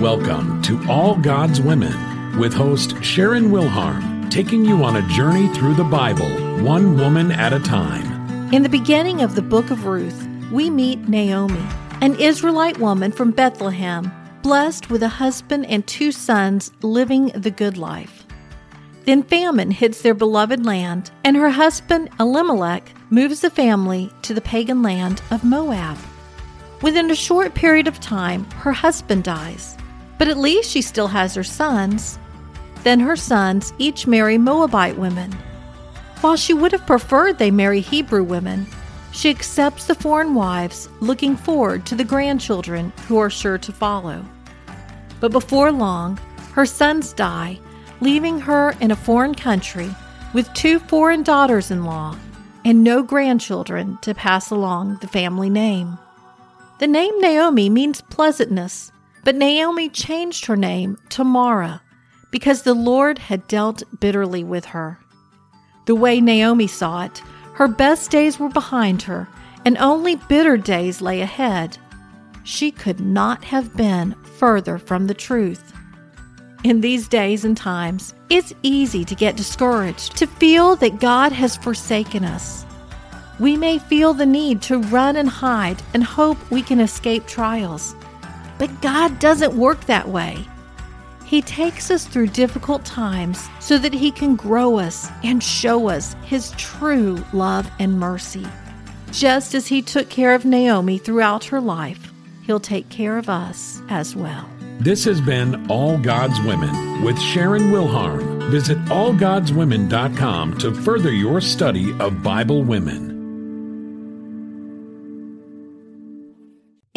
Welcome to All God's Women with host Sharon Wilharm, taking you on a journey through the Bible, one woman at a time. In the beginning of the book of Ruth, we meet Naomi, an Israelite woman from Bethlehem, blessed with a husband and two sons living the good life. Then famine hits their beloved land, and her husband Elimelech moves the family to the pagan land of Moab. Within a short period of time, her husband dies, but at least she still has her sons. Then her sons each marry Moabite women. While she would have preferred they marry Hebrew women, she accepts the foreign wives, looking forward to the grandchildren who are sure to follow. But before long, her sons die, leaving her in a foreign country with two foreign daughters in law and no grandchildren to pass along the family name. The name Naomi means pleasantness, but Naomi changed her name to Mara because the Lord had dealt bitterly with her. The way Naomi saw it, her best days were behind her, and only bitter days lay ahead. She could not have been further from the truth. In these days and times, it's easy to get discouraged, to feel that God has forsaken us. We may feel the need to run and hide and hope we can escape trials. But God doesn't work that way. He takes us through difficult times so that He can grow us and show us His true love and mercy. Just as He took care of Naomi throughout her life, He'll take care of us as well. This has been All God's Women with Sharon Wilharm. Visit allgodswomen.com to further your study of Bible women.